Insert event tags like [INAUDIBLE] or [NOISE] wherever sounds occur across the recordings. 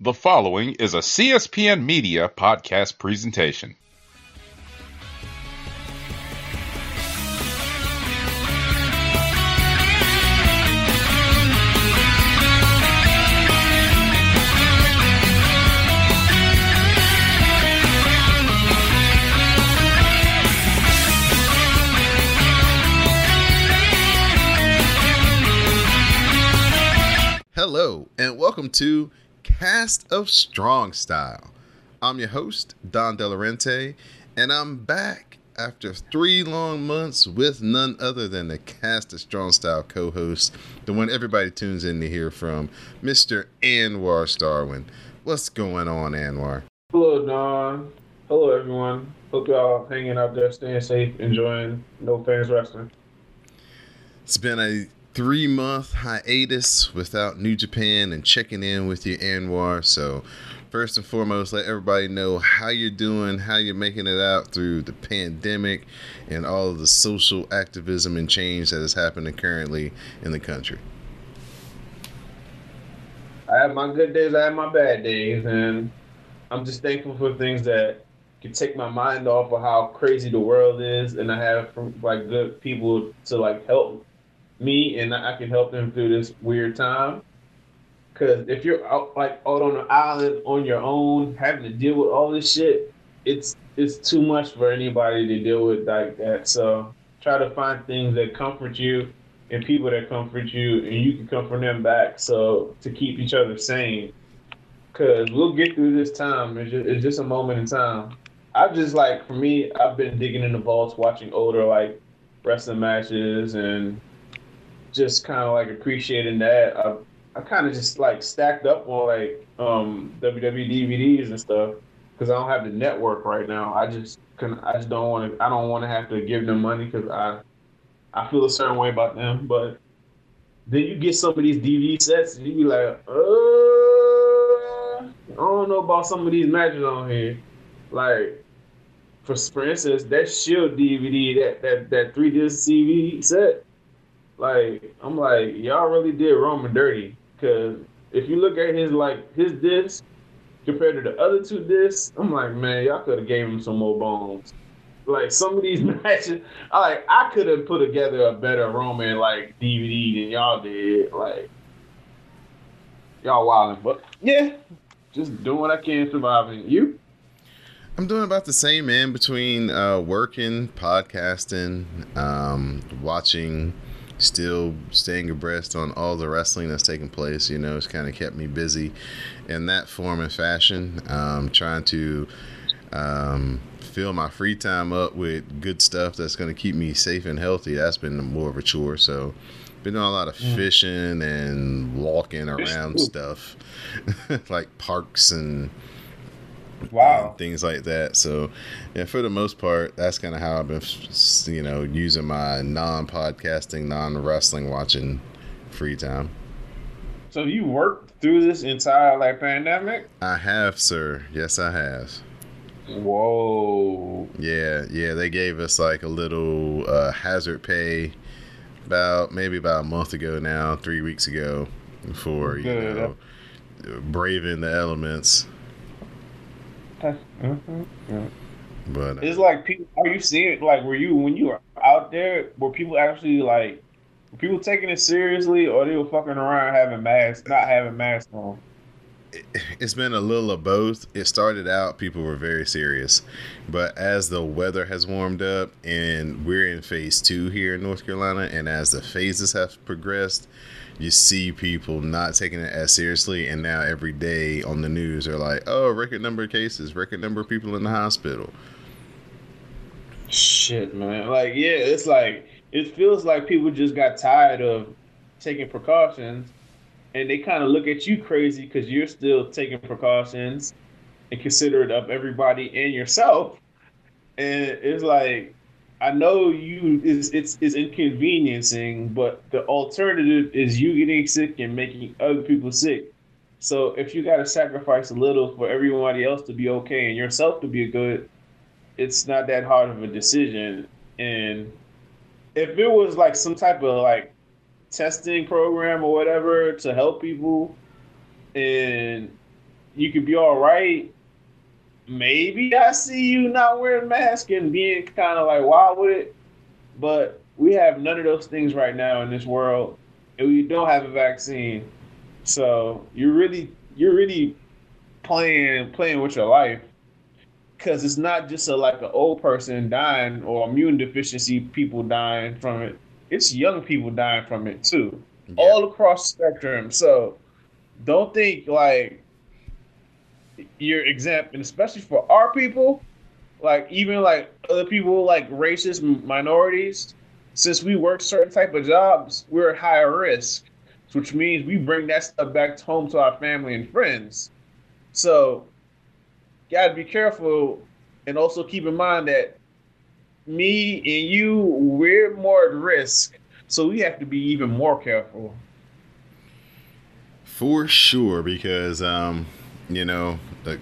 The following is a CSPN Media podcast presentation. Hello, and welcome to Cast of Strong Style. I'm your host, Don Delarente, and I'm back after three long months with none other than the Cast of Strong Style co host, the one everybody tunes in to hear from, Mr. Anwar Starwin. What's going on, Anwar? Hello, Don. Hello, everyone. Hope y'all hanging out there, staying safe, enjoying No Fans Wrestling. It's been a three month hiatus without New Japan and checking in with you, Anwar. So, first and foremost, let everybody know how you're doing, how you're making it out through the pandemic and all of the social activism and change that is happening currently in the country. I have my good days, I have my bad days, and I'm just thankful for things that can take my mind off of how crazy the world is, and I have like good people to like help me and I can help them through this weird time. Cause if you're out like out on an island on your own, having to deal with all this shit, it's it's too much for anybody to deal with like that. So try to find things that comfort you and people that comfort you, and you can comfort them back. So to keep each other sane, cause we'll get through this time. It's just, it's just a moment in time. I've just like for me, I've been digging in the vaults, watching older like wrestling matches and just kind of like appreciating that. I, I kind of just like stacked up on like um, WWE DVDs and stuff because I don't have the network right now. I just can I just don't want to. I don't want to have to give them money because I I feel a certain way about them. But then you get some of these DVD sets and you be like, uh, I don't know about some of these matches on here. Like for for instance, that Shield DVD, that that that three disc DVD set like I'm like y'all really did Roman dirty because if you look at his like his disc compared to the other two discs, I'm like man y'all could have gave him some more bones. Like some of these [LAUGHS] matches, I like I could have put together a better Roman like DVD than y'all did. Like y'all wilding, but yeah, just doing what I can surviving. You? I'm doing about the same, man. Between uh, working, podcasting, um, watching still staying abreast on all the wrestling that's taking place. You know, it's kind of kept me busy in that form and fashion. Um, trying to um, fill my free time up with good stuff that's going to keep me safe and healthy. That's been more of a chore. So, been doing a lot of mm. fishing and walking around stuff, [LAUGHS] like parks and wow. and things like that. So yeah for the most part that's kind of how i've been you know using my non-podcasting non-wrestling watching free time. So you worked through this entire like pandemic? I have sir. Yes i have. Whoa. Yeah yeah they gave us like a little uh, hazard pay about maybe about a month ago now three weeks ago for you Good. know braving the elements Mm-hmm. Yeah. But it's like people. Are you seeing like were you when you were out there? Were people actually like were people taking it seriously, or they were fucking around having masks, not having masks on? It's been a little of both. It started out people were very serious, but as the weather has warmed up and we're in phase two here in North Carolina, and as the phases have progressed, you see people not taking it as seriously, and now every day on the news they're like, "Oh, record number of cases, record number of people in the hospital." Shit, man. Like, yeah, it's like it feels like people just got tired of taking precautions, and they kind of look at you crazy because you're still taking precautions and considerate of everybody and yourself. And it's like I know you is it's is inconveniencing, but the alternative is you getting sick and making other people sick. So if you got to sacrifice a little for everybody else to be okay and yourself to be good, it's not that hard of a decision. And if it was like some type of like testing program or whatever to help people, and you could be all right. Maybe I see you not wearing a mask and being kind of like wild with it, but we have none of those things right now in this world, and we don't have a vaccine. So you're really you're really playing playing with your life because it's not just a like an old person dying or immune deficiency people dying from it. It's young people dying from it too, yeah. all across the spectrum. So don't think like you're exempt, and especially for our people, like even like other people like racist minorities, since we work certain type of jobs, we're at higher risk, which means we bring that stuff back home to our family and friends. So, gotta be careful, and also keep in mind that me and you, we're more at risk, so we have to be even more careful. For sure, because um, you know the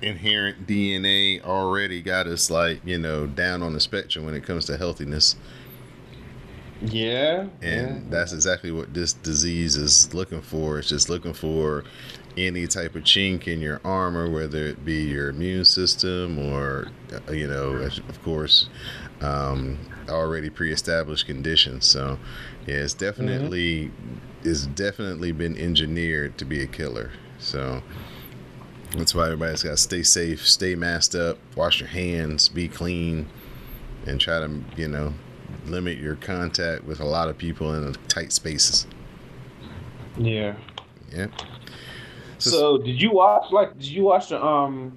inherent DNA already got us like you know down on the spectrum when it comes to healthiness. Yeah. And yeah. that's exactly what this disease is looking for. It's just looking for any type of chink in your armor, whether it be your immune system or, uh, you know, of course, um, already pre-established conditions. So, yeah, it's definitely mm-hmm. it's definitely been engineered to be a killer. So that's why everybody's got to stay safe, stay masked up, wash your hands, be clean, and try to you know limit your contact with a lot of people in tight spaces. Yeah. Yeah. So, so did you watch like did you watch the um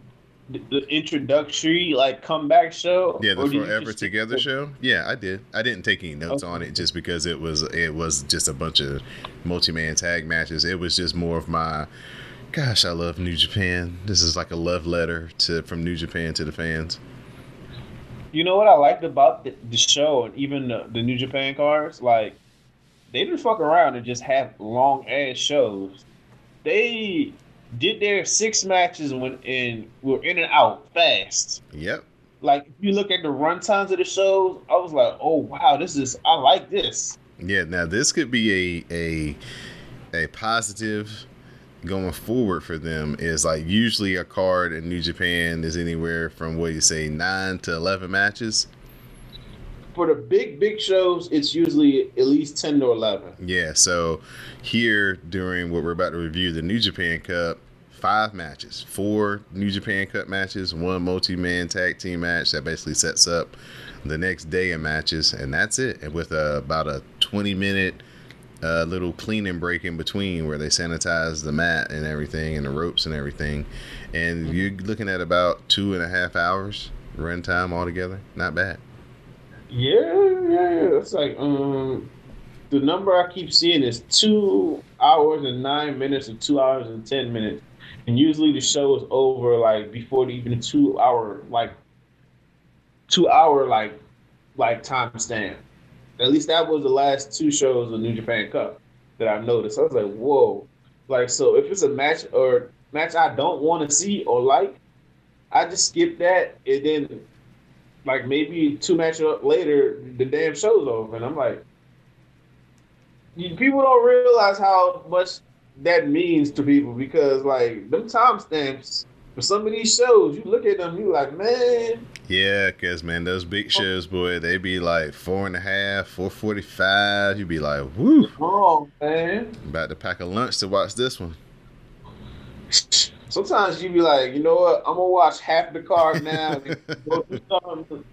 the, introductory like comeback show? Yeah, the Forever Together show. Yeah, I did. I didn't take any notes okay. on it just because it was it was just a bunch of multi-man tag matches. It was just more of my gosh, I love New Japan. This is like a love letter to from New Japan to the fans. You know what I liked about the, the show and even the, the, New Japan cards? Like, they didn't fuck around and just have long ass shows. They did their six matches and went in, were in and out fast. Yep. Like, if you look at the run times of the shows, I was like, oh wow, this is I like this. Yeah, now this could be a a a positive going forward for them is like usually a card in New Japan is anywhere from what you say nine to eleven matches. For the big big shows, it's usually at least ten to eleven. Yeah, so here during what we're about to review, the New Japan Cup, five matches, four New Japan Cup matches, one multi-man tag team match that basically sets up the next day of matches, and that's it. And with a, about a twenty minute a little cleaning break in between where they sanitize the mat and everything and the ropes and everything. And mm-hmm. you're looking at about two and a half hours run time altogether. Not bad. Yeah, yeah, yeah. It's like um the number I keep seeing is two hours and nine minutes or two hours and ten minutes. And usually the show is over like before the, even two hour like two hour like like time At least that was the last two shows of New Japan Cup that I've noticed. I was like, whoa. Like, so if it's a match or match I don't want to see or like, I just skip that and then like maybe two matches later, the damn show's over. And I'm like, people don't realize how much that means to people because like them timestamps for some of these shows, you look at them, you like, man. Yeah, cause man, those big shows, boy, they be like four and a half, four forty five. You be like, woo. Oh man. About to pack a lunch to watch this one. Sometimes you be like, you know what? I'm gonna watch half the card [LAUGHS] now, go do something,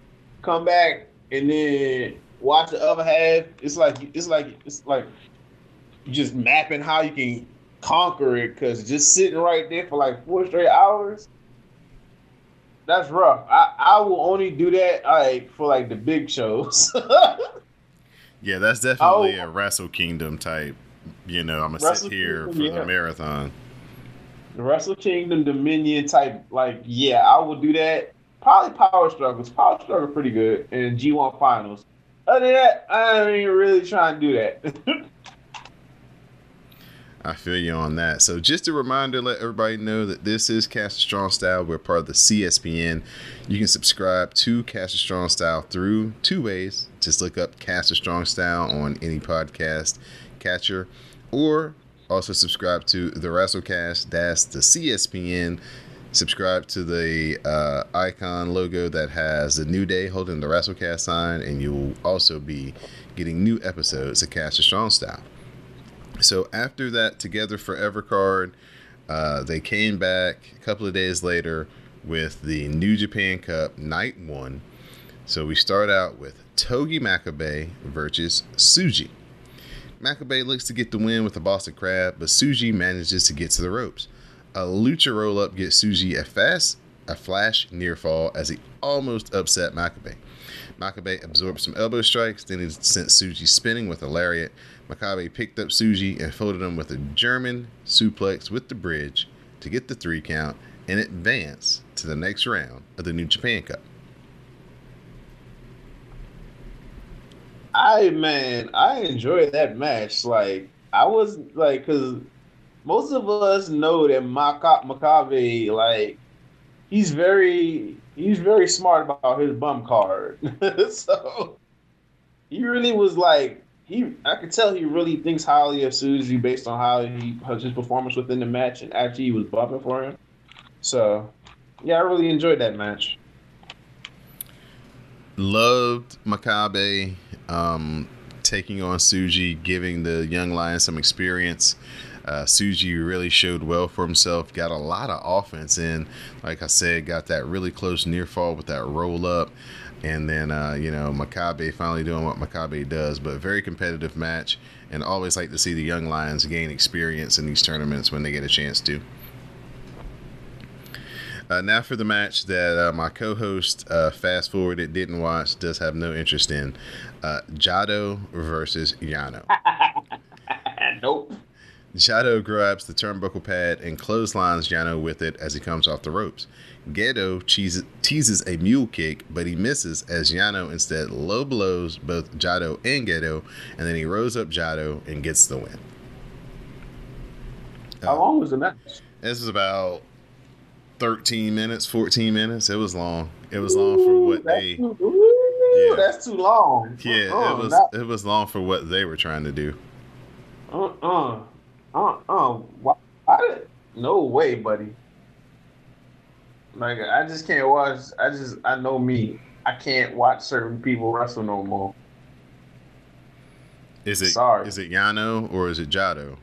come back, and then watch the other half. It's like it's like it's like just mapping how you can conquer it because just sitting right there for like four straight hours, that's rough. I, I will only do that like for like the big shows. [LAUGHS] yeah, that's definitely oh. a Wrestle Kingdom type. You know, I'm gonna Wrestle sit here Kingdom, for yeah. the marathon. The Wrestle Kingdom Dominion type, like yeah, I will do that. Probably Power Struggles. Power Struggle pretty good, and G1 Finals. Other than that, I ain't really trying to do that. [LAUGHS] I feel you on that. So just a reminder, let everybody know that this is Cast of Strong Style. We're part of the CSPN. You can subscribe to Cast of Strong Style through two ways. Just look up Cast of Strong Style on any podcast catcher, or Also, subscribe to the WrestleCast. That's the CSPN. Subscribe to the uh, icon logo that has the New Day holding the WrestleCast sign, and you will also be getting new episodes of Cast of Strong Style. So after that Together Forever card, uh, they came back a couple of days later with the New Japan Cup Night One. So we start out with Togi Makabe versus Tsuji. Makabe looks to get the win with the Boston Crab, but Tsuji manages to get to the ropes. A lucha roll up gets Tsuji a fast, a flash near fall as he almost upset Makabe. Makabe absorbed some elbow strikes, then he sent Tsuji spinning with a lariat. Makabe picked up Tsuji and folded him with a German suplex with the bridge to get the three count and advance to the next round of the New Japan Cup. I man, I enjoyed that match. Like I was like, cause most of us know that Maka- Makabe, like he's very, he's very smart about his bum card. [LAUGHS] so he really was like, he, I could tell he really thinks highly of Tsuji based on how he his performance within the match, and actually he was bumping for him. So yeah, I really enjoyed that match. Loved Makabe um, taking on Tsuji, giving the young lion some experience. Uh, Tsuji really showed well for himself, got a lot of offense in. Like I said, got that really close near fall with that roll up. And then, uh, you know, Makabe finally doing what Makabe does, but very competitive match. And always like to see the young lions gain experience in these tournaments when they get a chance to. Uh, now for the match that uh, my co-host uh, fast forwarded didn't watch, does have no interest in. Uh, Jado versus Yano. [LAUGHS] nope. Jado grabs the turnbuckle pad and clotheslines Yano with it as he comes off the ropes. Gedo cheeses, teases a mule kick, but he misses as Yano instead low blows both Jado and Gedo, and then he rose up Jado and gets the win. How long was the match? This is about 13 minutes, 14 minutes. It was long. It was long for what they. Ooh, Yeah. that's too long. Yeah, Uh-uh, it was it was long for what they were trying to do. Uh-uh. Uh-uh. Why, why no way, buddy. Like I just can't watch. I just I know me. I can't watch certain people wrestle no more. Is it Sorry. is it Yano or is it Jado?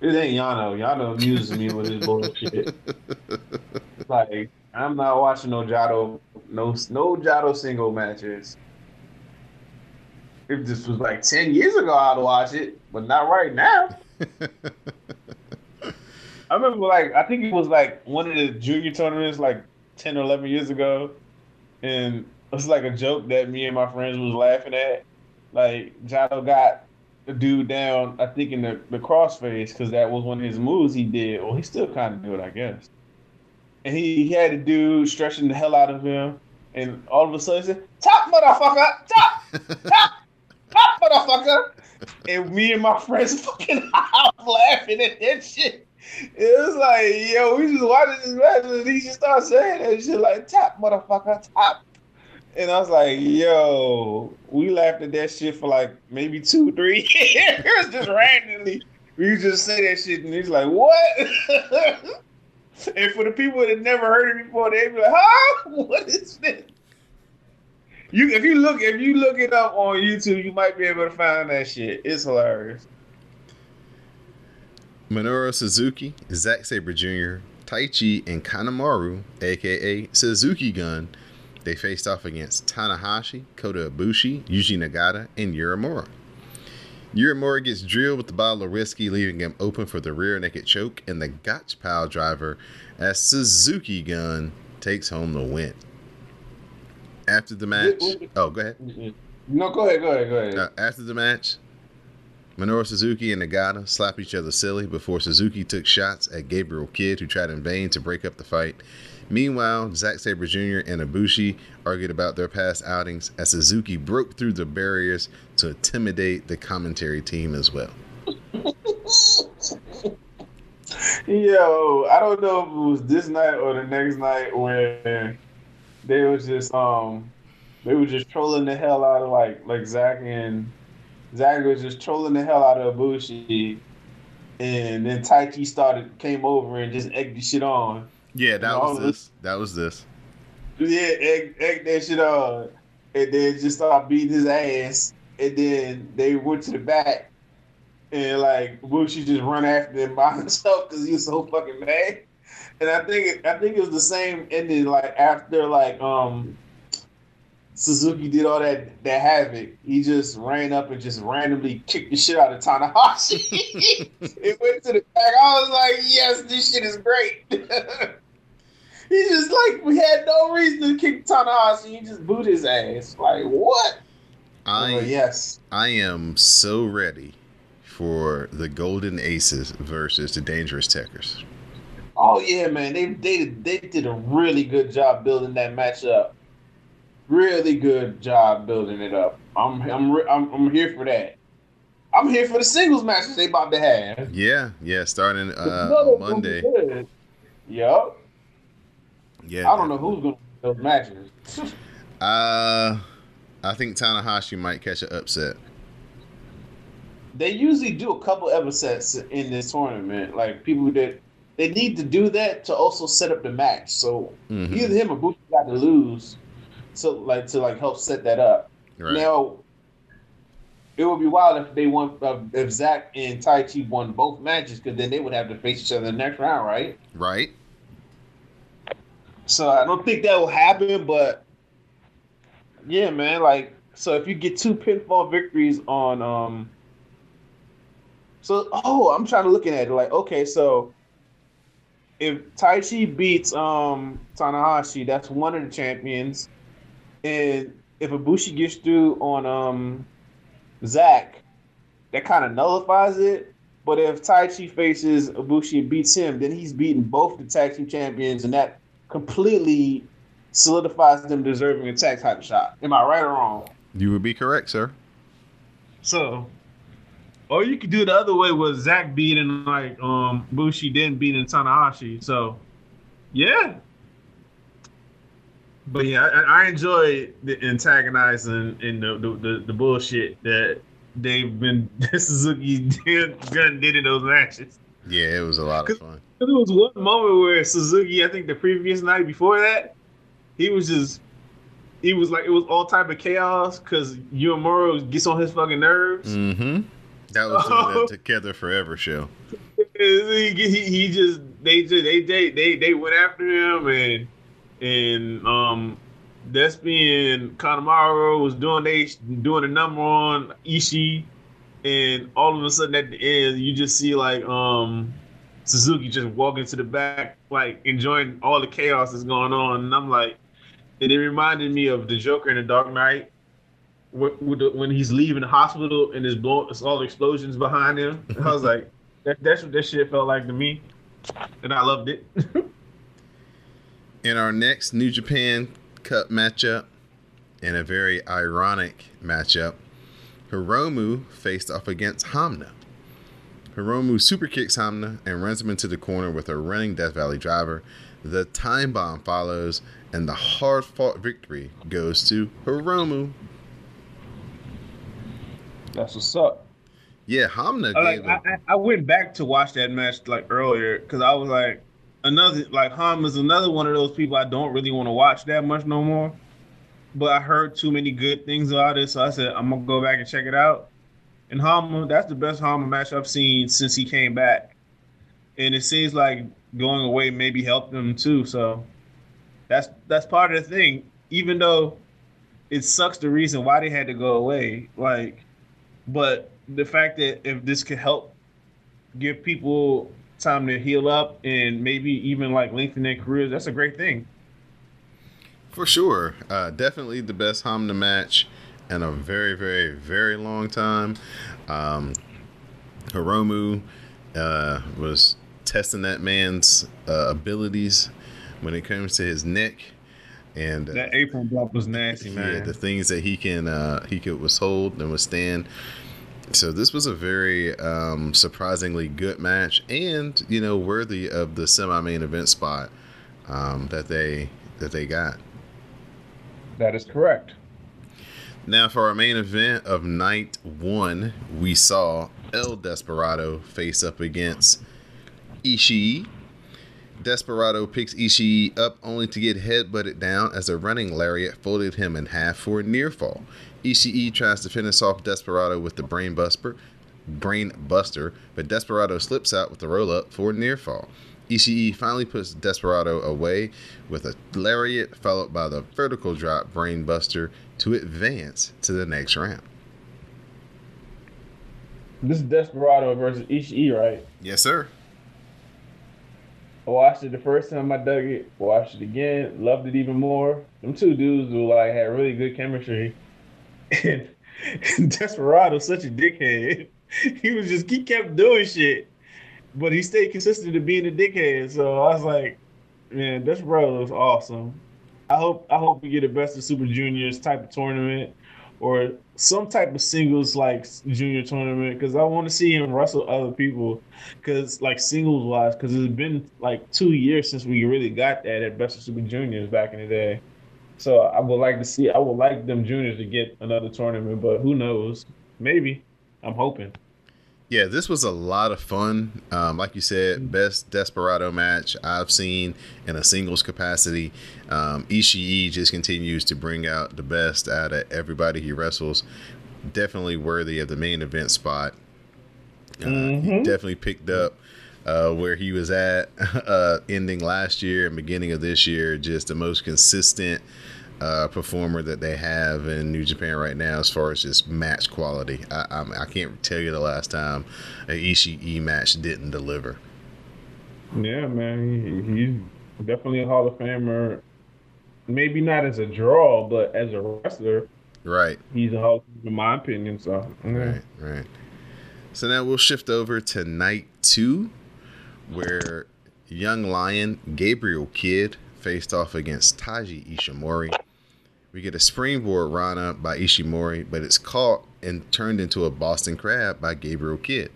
It ain't Yano. Yano amuses me with his bullshit. [LAUGHS] Like I'm not watching no Jado, no no Jado single matches. If this was like ten years ago, I'd watch it, but not right now. [LAUGHS] I remember like I think it was like one of the junior tournaments like ten or eleven years ago, and it was like a joke that me and my friends was laughing at. Like Jado got the dude down, I think in the, the crossface because that was one of his moves he did. Well, he still kind of do it, I guess. And he, he had a dude stretching the hell out of him, and all of a sudden he said, "Top motherfucker, top, [LAUGHS] top, top [LAUGHS] motherfucker." And me and my friends fucking [LAUGHS] out laughing at that shit. It was like, yo, we just watching this match and he just started saying that shit like top motherfucker, top. And I was like, yo, we laughed at that shit for like maybe two, three [LAUGHS] years, just randomly. We just say that shit and he's like, what? and for the people that never heard it before, they'd be like, huh? What is this? You if you look if you look it up on YouTube, you might be able to find that shit. It's hilarious. Minoru Suzuki, Zack Sabre Jr., Taichi, and Kanemaru, aka Suzuki Gun, they faced off against Tanahashi, Kota Ibushi, Yuji Nagata, and Uemura. Uemura gets drilled with the bottle of whiskey, leaving him open for the rear naked choke and the Gotch pile driver as Suzuki Gun takes home the win. After the match, oh, go ahead. No, go ahead, go ahead, go ahead. Uh, after the match, Minoru Suzuki and Nagata slap each other silly before Suzuki took shots at Gabriel Kidd, who tried in vain to break up the fight. Meanwhile, Zack Sabre Jr. and Ibushi argued about their past outings as Suzuki broke through the barriers to intimidate the commentary team as well. [LAUGHS] Yo, I don't know if it was this night or the next night when they was just um they were just trolling the hell out of like like Zach and Zach was just trolling the hell out of Ibushi and then Taichi started came over and just egged the shit on. Yeah, that You was this. That was this. Yeah, egg, egg that shit on, and then just started beating his ass. And then they went to the back, and like Bushi just run after them by [LAUGHS] himself because he was so fucking mad. And I think I think it was the same ending like after like um Suzuki did all that that havoc. He just ran up and just randomly kicked the shit out of Tanahashi. [LAUGHS] it went to the back. I was like, yes, this shit is great. [LAUGHS] he just like we had no reason to kick Tanahashi. He just boot his ass. Like what? I Oh, yes. I am so ready for the Golden Aces versus the Dangerous Tekkers. Oh yeah, man. They they they did a really good job building that match up. Really good job building it up. I'm I'm I'm, I'm here for that. I'm here for the singles matches they about to have. Yeah, yeah, starting uh, None of on them Monday. good. Yup. Yeah, I don't know who's gonna win those matches. Uh, I think Tanahashi might catch an upset. they usually do a couple upsets in this tournament. Like people that they need to do that to also set up the match. So Mhm. either him or Bushi got to lose, so like to like help set that up. Right. Now, it would be wild if they won uh, if Zach and Taichi won both matches because then they would have to face each other in the next round, right? right. So I don't think that will happen, but yeah, man. Like, so if you get two pinfall victories on, um, so oh, I'm trying to look at it. Like, okay, so if Taichi beats um Tanahashi, that's one of the champions, and if Ibushi gets through on um Zach, that kind of nullifies it. But if Taichi faces Ibushi and beats him, then he's beaten both the tag team champions, and that completely solidifies them deserving a tag title shot. Am I right or wrong? You would be correct, sir. So, or you could do the other way with Zach beating like um Bushi, then beating Tanahashi. So, yeah. But yeah, I, I enjoy the antagonizing and the, the, the, the bullshit that they've been [LAUGHS] Suzuki did, Gun did in those matches. Yeah, it was a lot of fun. There was one moment where Suzuki, I think the previous night before that, he was just, he was like, it was all type of chaos because Uemura gets on his fucking nerves. Mm-hmm. That was Oh. the [LAUGHS] Together Forever show. he, he, he just, they just, they, they, they, they went after him and, and, um, Despy and Kanemaru was doing they doing a number on Ishii, and all of a sudden at the end you just see like um Suzuki just walking to the back, like enjoying all the chaos that's going on. And I'm like, it reminded me of the Joker in the Dark Knight, wh- with the- when he's leaving the hospital and there's blow, it's all explosions behind him. I was like, [LAUGHS] that, that's what that shit felt like to me, and I loved it. [LAUGHS] In our next New Japan Cup matchup, in a very ironic matchup, Hiromu faced off against Honma. Hiromu super kicks Honma and runs him into the corner with a running Death Valley driver. The time bomb follows, and the hard fought victory goes to Hiromu. That's what's up. Yeah, Honma I, like, gave I. I- I went back to watch that match like earlier because I was like, another like Ham is another one of those people I don't really want to watch that much no more. But I heard too many good things about it, so I said I'm gonna go back and check it out. And Honma, that's the best Honma match I've seen since he came back, and it seems like going away maybe helped him too. So that's that's part of the thing. Even though it sucks the reason why they had to go away, like, but the fact that if this could help give people time to heal up and maybe even like lengthen their careers, that's a great thing. For sure. Uh, definitely the best Honma match in a very, very, very long time. Um, Hiromu uh, was testing that man's uh, abilities when it comes to his neck. And uh, That apron bump was nasty, man. yeah, the things that he can uh, he could withhold and withstand. So this was a very um, surprisingly good match, and you know worthy of the semi-main event spot um, that they that they got. that is correct. Now, for our main event of night one, we saw El Desperado face up against Ishii. Desperado picks Ishii up only to get headbutted down as a running lariat folded him in half for a near fall. Ishii tries to finish off Desperado with the brain buster, brain buster, but Desperado slips out with the roll up for a near fall. Ishii finally puts Desperado away with a lariat followed by the vertical drop brain buster to advance to the next round. This is Desperado versus Ishii, right? Yes, sir. I watched it the first time I dug it. Watched it again. Loved it even more. Them two dudes who like had really good chemistry. And, and [LAUGHS] Desperado such a dickhead. [LAUGHS] He was just he kept doing shit, but he stayed consistent to being a dickhead. So I was like, man, Desperado was awesome. I hope I hope we get a best of Super Juniors type of tournament or some type of singles like junior tournament because I want to see him wrestle other people because like singles wise because it's been like two years since we really got that at Best of Super Juniors back in the day. So I would like to see I would like them juniors to get another tournament, but who knows? Maybe. I'm hoping. Yeah, this was a lot of fun. Um, like you said, best Desperado match I've seen in a singles capacity. Um, Ishii just continues to bring out the best out of everybody he wrestles. Definitely worthy of the main event spot. Uh, Mhm. He definitely picked up uh, where he was at [LAUGHS] uh, ending last year and beginning of this year. Just the most consistent uh, performer that they have in New Japan right now, as far as just match quality. I, I'm, I can't tell you the last time a Ishii match didn't deliver. Yeah, man, he, he's definitely a Hall of Famer. Maybe not as a draw, but as a wrestler, Right, he's a Hall of Famer in my opinion. So yeah. right, right. So now we'll shift over to night two, where young lion Gabriel Kidd faced off against Taiji Ishimori. We get a springboard Rana by Ishimori, but it's caught and turned into a Boston Crab by Gabriel Kidd.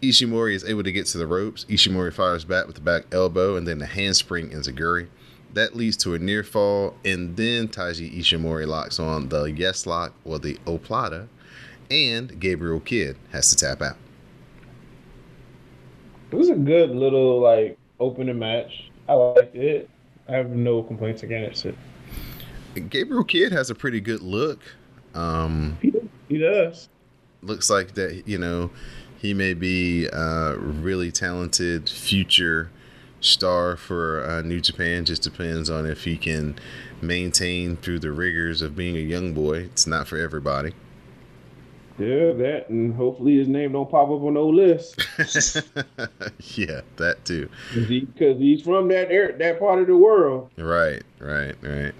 Ishimori is able to get to the ropes. Ishimori fires back with the back elbow and then the handspring Zaguri. That leads to a near fall, and then Taiji Ishimori locks on the yes lock or the oplata, and Gabriel Kidd has to tap out. It was a good little like opening match. I liked it. I have no complaints against it. Gabriel Kidd has a pretty good look. Um, He, he does. looks like that you know he may be a really talented future star for uh, New Japan. Just depends on if he can maintain through the rigors of being a young boy. It's not for everybody. Yeah, that, and hopefully his name don't pop up on no list [LAUGHS] yeah, that too. because he, he's from that air, that part of the world. Right, right, right.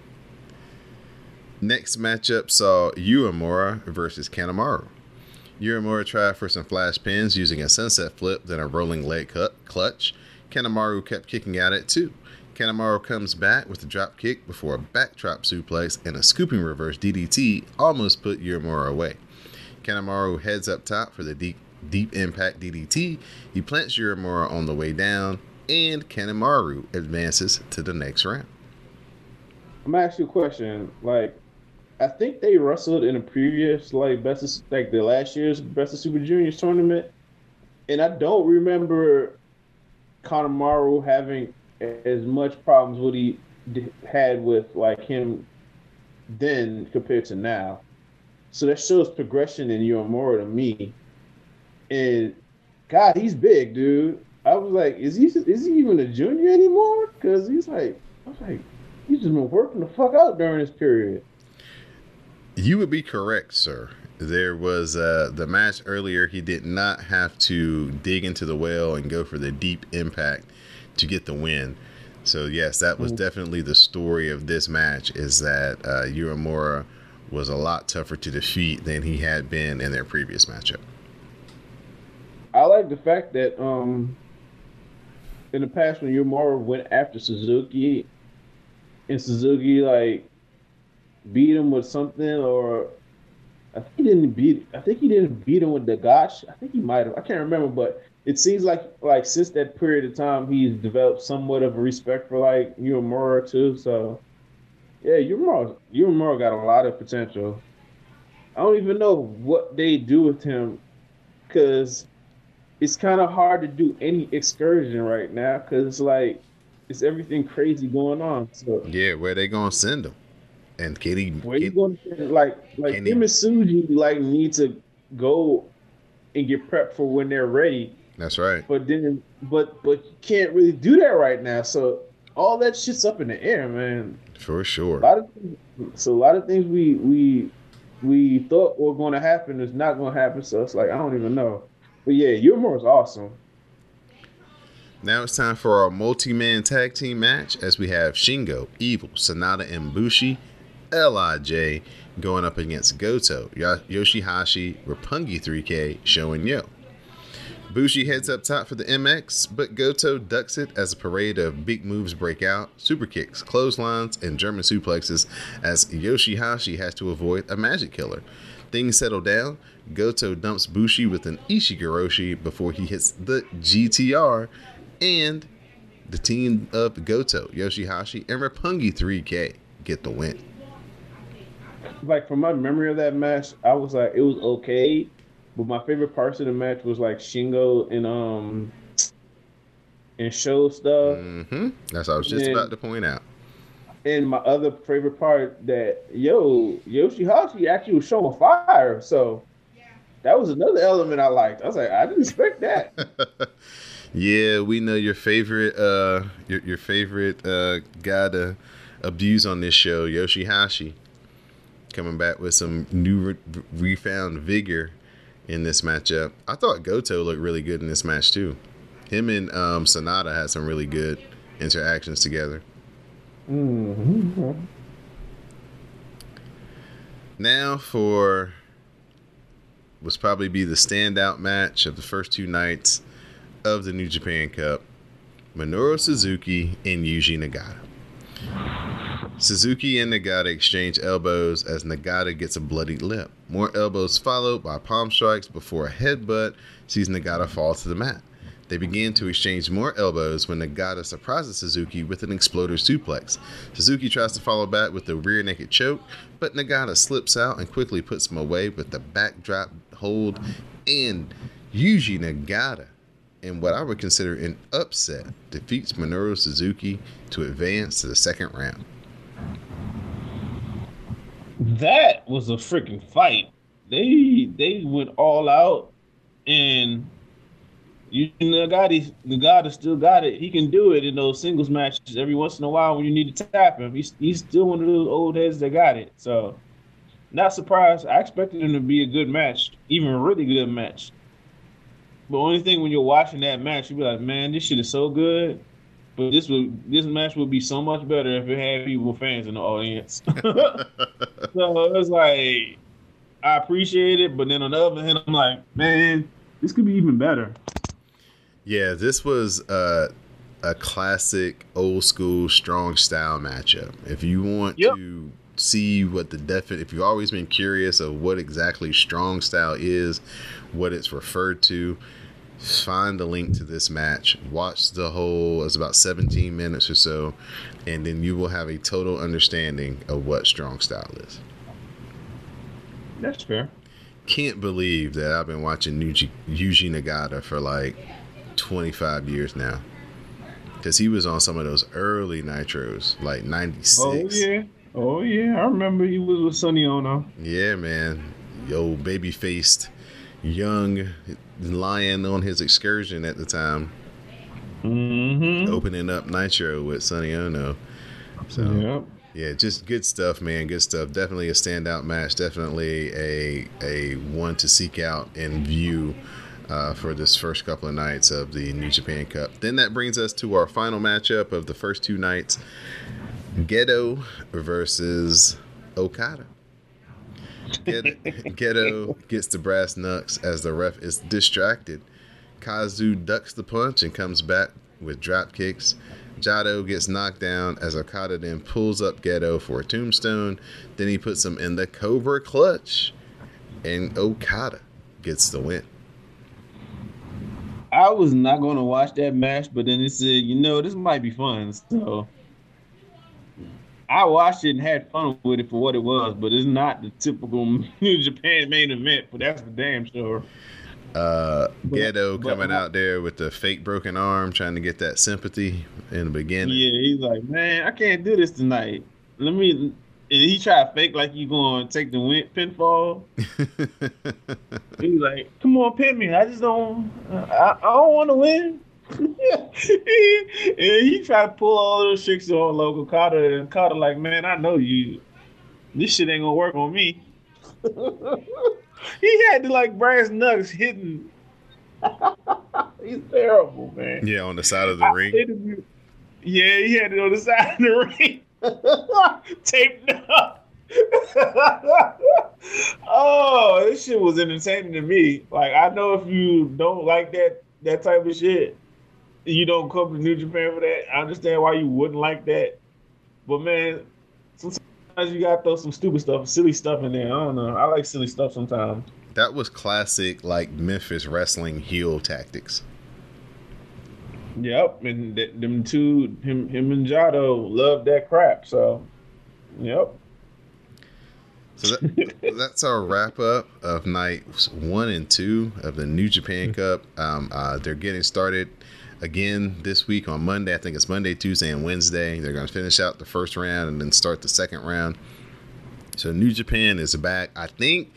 Next matchup saw Uemura versus Kanemaru. Uemura tried for some flash pins using a sunset flip, then a rolling leg cut clutch. Kanemaru kept kicking at it too. Kanemaru comes back with a drop kick before a backdrop suplex and a scooping reverse DDT almost put Uemura away. Kanemaru heads up top for the deep deep impact DDT. He plants Uemura on the way down, and Kanemaru advances to the next round. I'm gonna ask you a question. Like, I think they wrestled in a previous like best of, like the last year's best of Super Juniors tournament, and I don't remember Kanemaru having as much problems what he had with like him then compared to now. So that shows progression in Uemura to me. And God, he's big, dude. I was like, is he is he even a junior anymore? Because he's like, I was like, he's just been working the fuck out during this period. You would be correct, sir. There was uh, the match earlier. He did not have to dig into the well and go for the deep impact to get the win. So yes, that was Mm. definitely the story of this match. Is that uh, Uemura was a lot tougher to defeat than he had been in their previous matchup. I like the fact that um in the past when Uemura went after Suzuki and Suzuki like beat him with something or I think he didn't beat I think he didn't beat him with the Gotch. I think he might have. I can't remember, but it seems like like since that period of time he's developed somewhat of a respect for like Uemura too. So yeah, Uemura Uemura got a lot of potential. I don't even know what they do with him because it's kind of hard to do any excursion right now because it's like it's everything crazy going on. So Yeah, where they gonna send him? And Kenny, where you going? To, like like Kenny- him and Tsuji like need to go and get prepped for when they're ready. that's right. But then but but you can't really do that right now. So all that shit's up in the air, man. For A sure. lot of so a lot of things we we we thought were going to happen is not going to happen. So it's like I don't even know. But yeah, Yumor is awesome. Now it's time for our multi-man tag team match as we have Shingo, Evil, Sanada, and Bushi, LIJ going up against Goto, Yo- Yoshihashi, Roppongi 3K, Sho and Yo. Bushi heads up top for the MX, but Goto ducks it as a parade of big moves break out, super kicks, clotheslines, and German suplexes as Yoshihashi has to avoid a magic killer. Things settle down. Goto dumps Bushi with an Ushigoroshi before he hits the GTR, and the team of Goto, Yoshihashi, and Roppongi 3K get the win. Like from my memory of that match, I was like it was okay, but my favorite parts of the match was like Shingo and um and Sho stuff. Mm-hmm. That's what I was just Yeah. about to point out. And my other favorite part that yo Yoshihashi actually was showing fire. So that was another element I liked. I was like, I didn't expect that. [LAUGHS] Yeah, we know your favorite uh your your favorite uh guy to abuse on this show, Yoshihashi, coming back with some new re- refound vigor in this matchup. I thought Goto looked really good in this match too. Him and um, Sanada had some really good interactions together. mm-hmm. Now for what's probably be the standout match of the first two nights of the New Japan Cup: Minoru Suzuki and Yuji Nagata. Suzuki and Nagata exchange elbows as Nagata gets a bloodied lip. More elbows followed by palm strikes before a headbutt sees Nagata fall to the mat. They begin to exchange more elbows when Nagata surprises Suzuki with an exploder suplex. Suzuki tries to follow back with the rear naked choke, but Nagata slips out and quickly puts him away with the backdrop hold and Yuji Nagata in what I would consider an upset defeats Minoru Suzuki to advance to the second round. That was a freaking fight. They they went all out, and you know, Nagata Nagata still got it. He can do it in those singles matches every once in a while when you need to tap him. He's he's still one of those old heads that got it. So, not surprised. I expected him to be a good match, even a really good match. But only thing when you're watching that match, you be like, man, this shit is so good. But this would this match would be so much better if it had people fans in the audience. [LAUGHS] [LAUGHS] So it was like I appreciate it, but then on the other hand, I'm like, man, this could be even better. Yeah, this was uh, a classic old school strong style matchup. If you want Yep. to see what the definite, if you've always been curious of what exactly strong style is, what it's referred to, find the link to this match. Watch the whole, it's about 17 minutes or so, and then you will have a total understanding of what strong style is. That's fair. Can't believe that I've been watching Yuji, Yuji Nagata for like 25 years now. Because he was on some of those early Nitros, like 96. Oh yeah. Oh yeah. I remember he was with Sonny Ono. Yeah, man. Yo, baby faced young lion on his excursion at the time, Mm-hmm. opening up Nitro with Sonny Ono. So, Yep. yeah, just good stuff, man. Good stuff. Definitely a standout match. Definitely a a one to seek out and view uh, for this first couple of nights of the New Japan Cup. Then that brings us to our final matchup of the first two nights: Gedo versus Okada. Gedo, [LAUGHS] Gedo gets the brass knucks as the ref is distracted. Kazu ducks the punch and comes back with drop kicks. Jado gets knocked down as Okada then pulls up Gedo for a tombstone. Then he puts him in the Cobra clutch. And Okada gets the win. I was not going to watch that match, but then it said, you know, this might be fun. So I watched it and had fun with it for what it was, but it's not the typical [LAUGHS] New Japan main event. But that's the damn sure. Uh, Gedo but- coming out there with the fake broken arm, trying to get that sympathy in the beginning. Yeah, he's like, man, I can't do this tonight. Let me. And he tried to fake like you going to take the win pinfall. [LAUGHS] He's like, come on, pin me. I just don't. I, I don't want to win. [LAUGHS] he, and he tried to pull all those tricks on local Carter, and Carter like, man, I know you. This shit ain't gonna work on me. [LAUGHS] he had to like brass knucks hitting. [LAUGHS] He's terrible, man. yeah, on the side of the ring. Interview- Yeah, he had it on the side of the ring, taped up. oh, this shit was entertaining to me. Like, I know if you don't like that that type of shit, you don't come to New Japan for that. I understand why you wouldn't like that, but man, sometimes you gotta throw some stupid stuff, silly stuff in there. I don't know. I like silly stuff sometimes. That was classic, like Memphis wrestling heel tactics. Yep, and th- them two, him, him and Jado, love that crap. So, yep. So that, [LAUGHS] that's our wrap up of nights one and two of the New Japan Cup. Um, uh, they're getting started again this week on Monday. I think it's Monday, Tuesday, and Wednesday. They're going to finish out the first round and then start the second round. So New Japan is back. I think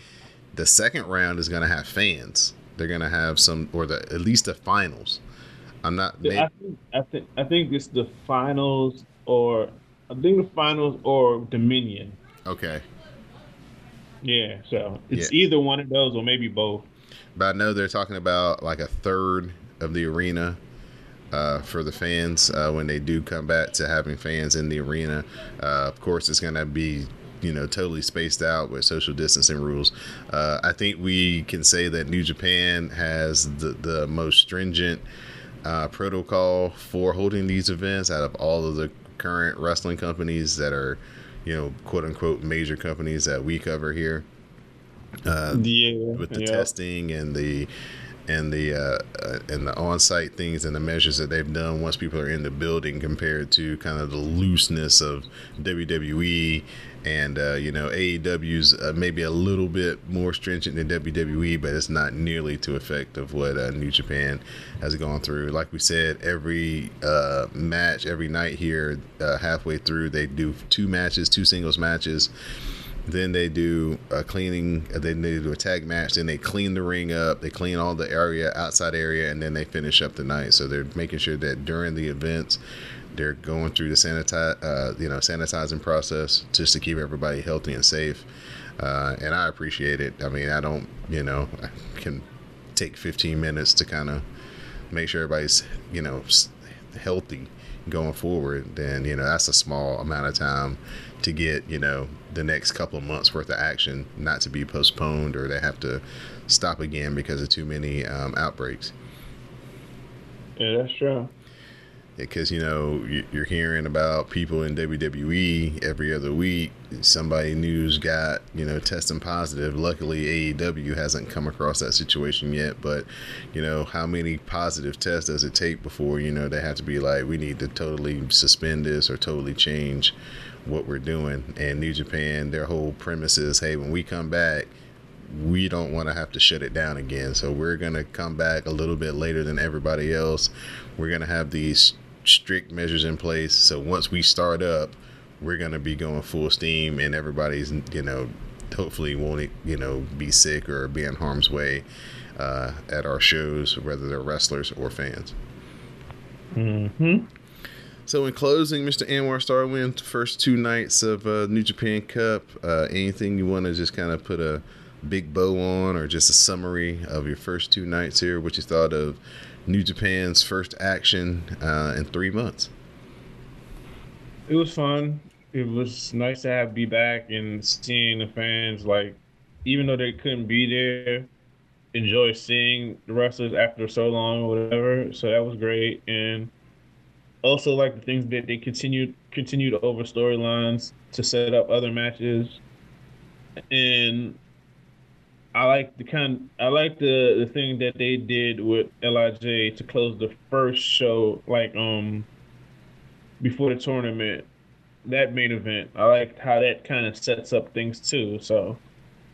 the second round is going to have fans. They're going to have some, or the at least the finals. I'm not. I think I think I think it's the finals or I think the finals or Dominion. okay. Yeah, so it's either one of those or maybe both. But I know they're talking about like a third of the arena uh, for the fans uh, when they do come back to having fans in the arena. Uh, of course, it's going to be you know totally spaced out with social distancing rules. Uh, I think we can say that New Japan has the the most stringent uh, protocol for holding these events out of all of the current wrestling companies that are you know quote unquote major companies that we cover here uh, Yeah, with the yeah. testing and the and the uh, uh, and the on-site things and the measures that they've done once people are in the building compared to kind of the looseness of WWE and uh, you know AEW's uh, maybe a little bit more stringent than WWE, but it's not nearly to effect of what uh, New Japan has gone through. Like we said, every uh, match, every night here, uh, halfway through, they do two matches, two singles matches. Then they do a cleaning. Then they do a tag match. Then they clean the ring up. They clean all the area, outside area, and then they finish up the night. So they're making sure that during the events, they're going through the sanitize, uh, you know, sanitizing process just to keep everybody healthy and safe. Uh, and I appreciate it. I mean, I don't, you know, I can take 15 minutes to kind of make sure everybody's, you know, healthy going forward. Then you know that's a small amount of time to get you know the next couple of months worth of action not to be postponed or they have to stop again because of too many um, outbreaks Yeah, that's true. because you know you- you're hearing about people in WWE every other week. Somebody new's got you know testing positive. Luckily, AEW hasn't come across that situation yet. But you know how many positive tests does it take before you know they have to be like we need to totally suspend this or totally change what we're doing. And New Japan, their whole premise is, hey, when we come back, we don't want to have to shut it down again. So we're going to come back a little bit later than everybody else. We're going to have these strict measures in place. So once we start up, we're going to be going full steam and everybody's, you know, hopefully won't, you know, be sick or be in harm's way uh, at our shows, whether they're wrestlers or fans. Mm-hmm. So in closing, Mr. Anwar Starwind, first two nights of uh, New Japan Cup, uh, anything you want to just kind of put a big bow on, or just a summary of your first two nights here? What you thought of New Japan's first action uh, in three months? It was fun. It was nice to have be back and seeing the fans like, even though they couldn't be there, enjoy seeing the wrestlers after so long or whatever. So that was great, and also like the things that they continued continued over storylines to set up other matches, and I like the kind I like the the thing that they did with LIJ to close the first show like um before the tournament that main event. I like how that kind of sets up things too. So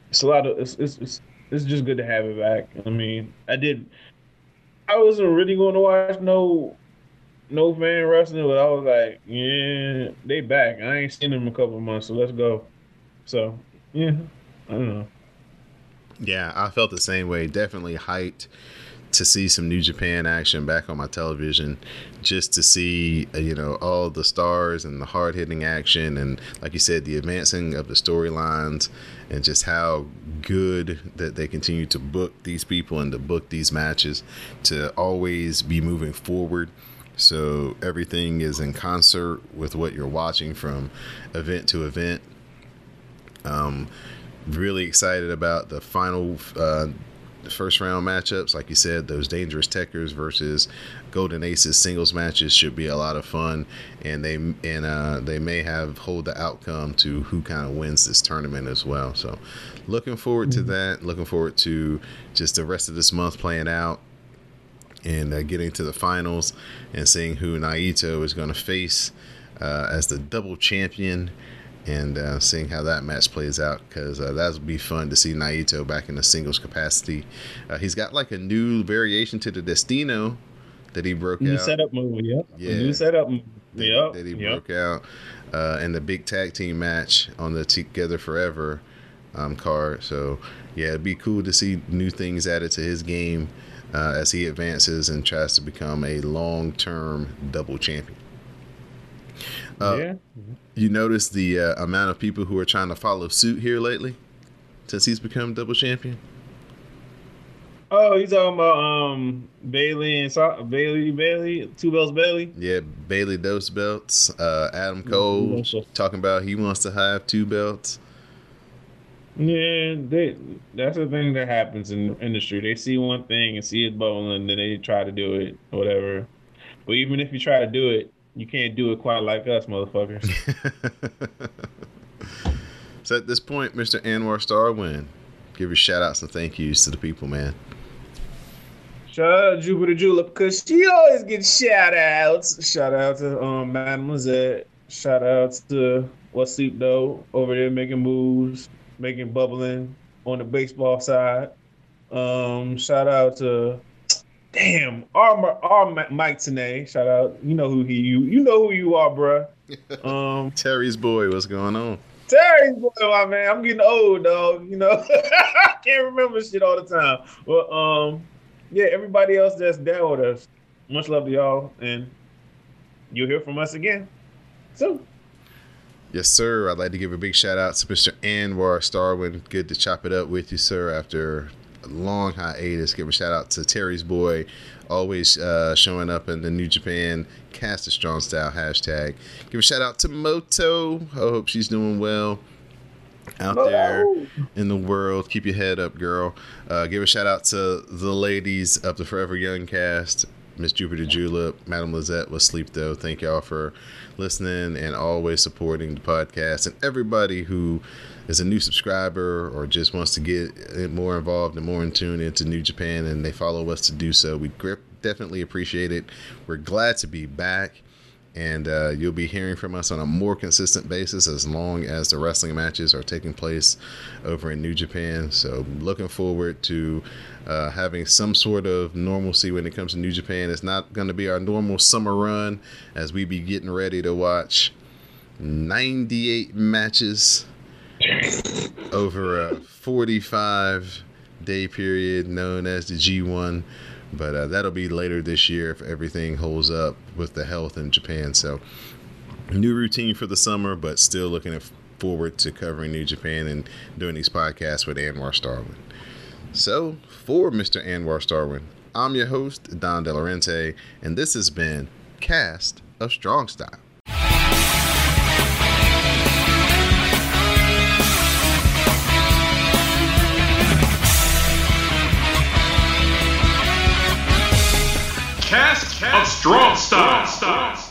it's a lot of it's it's it's, it's just good to have it back. I mean, I did. I wasn't really going to watch no no fan wrestling, but I was like, yeah, they back. I ain't seen them a couple months, so let's go. So yeah, I don't know. Yeah, I felt the same way. Definitely hyped to see some New Japan action back on my television, just to see uh, you know all the stars and the hard hitting action, and like you said, the advancing of the storylines, and just how good that they continue to book these people and to book these matches, to always be moving forward. So everything is in concert with what you're watching from event to event. Um, really excited about the final uh, first round matchups. Like you said, those Dangerous Tekkers versus Golden Aces singles matches should be a lot of fun, and they and uh, they may have hold the outcome to who kind of wins this tournament as well. So, looking forward to that. Looking forward to just the rest of this month playing out and uh, getting to the finals and seeing who Naito is going to face uh, as the double champion and uh, seeing how that match plays out because uh, that would be fun to see Naito back in the singles capacity. Uh, he's got like a new variation to the Destino that he broke out. new out. setup move, yep. Yeah. New setup, that, yep. that he yep. broke out uh, in the big tag team match on the Together Forever um, card. So yeah, it'd be cool to see new things added to his game uh, as he advances and tries to become a long-term double champion. Uh, yeah. You notice the uh, amount of people who are trying to follow suit here lately since he's become double champion. Oh, he's talking about um Bayley and so- Bayley Bayley two belts Bayley? Yeah, Bayley Dose belts. Uh, Adam Cole talking about he wants to have two belts. Yeah, they that's the thing that happens in the industry. They see one thing and see it bubbling, then they try to do it, whatever. But even if you try to do it, you can't do it quite like us, motherfuckers. [LAUGHS] so at this point, Mr. Anwar Starwin, give your shout outs and thank yous to the people, man. Shout out Jupiter Julep because she always gets shout outs. Shout out to um Mademoiselle. Shout out to What's Sleep Though over there making moves, making bubbling on the baseball side. Um, shout out to damn our our Mike Tenay. Shout out, you know who he you you know who you are, bruh. [LAUGHS] Um, Terry's boy, what's going on? Terry's boy, my man. I'm getting old, dog. You know, [LAUGHS] I can't remember shit all the time. But um, yeah, everybody else that's down with us. Much love to y'all, and you'll hear from us again soon. Yes, sir. I'd like to give a big shout out to Mr. Anwar Starwin. Good to chop it up with you, sir, after a long hiatus. Give a shout out to Terry's boy, always uh, showing up in the New Japan Cast of Strong Style hashtag. Give a shout out to Moto. I hope she's doing well out there in the world. Keep your head up, girl. Uh, give a shout out to the ladies of the Forever Young cast. Miss Jupiter Julep, Madam Lizette was sleep though. Thank y'all for listening and always supporting the podcast and everybody who is a new subscriber or just wants to get more involved and more in tune into New Japan and they follow us to do so. We definitely appreciate it. We're glad to be back and uh, you'll be hearing from us on a more consistent basis as long as the wrestling matches are taking place over in New Japan. So, looking forward to uh, having some sort of normalcy when it comes to New Japan. It's not going to be our normal summer run as we be getting ready to watch 98 matches over a 45 day period known as the G1 but uh, that'll be later this year if everything holds up with the health in Japan. So, new routine for the summer, but still looking forward to covering New Japan and doing these podcasts with Anwar Starwin. So, for Mr. Anwar Starwin, I'm your host, Don Delarente, and this has been Cast of Strong Style. of strong style. Strong style.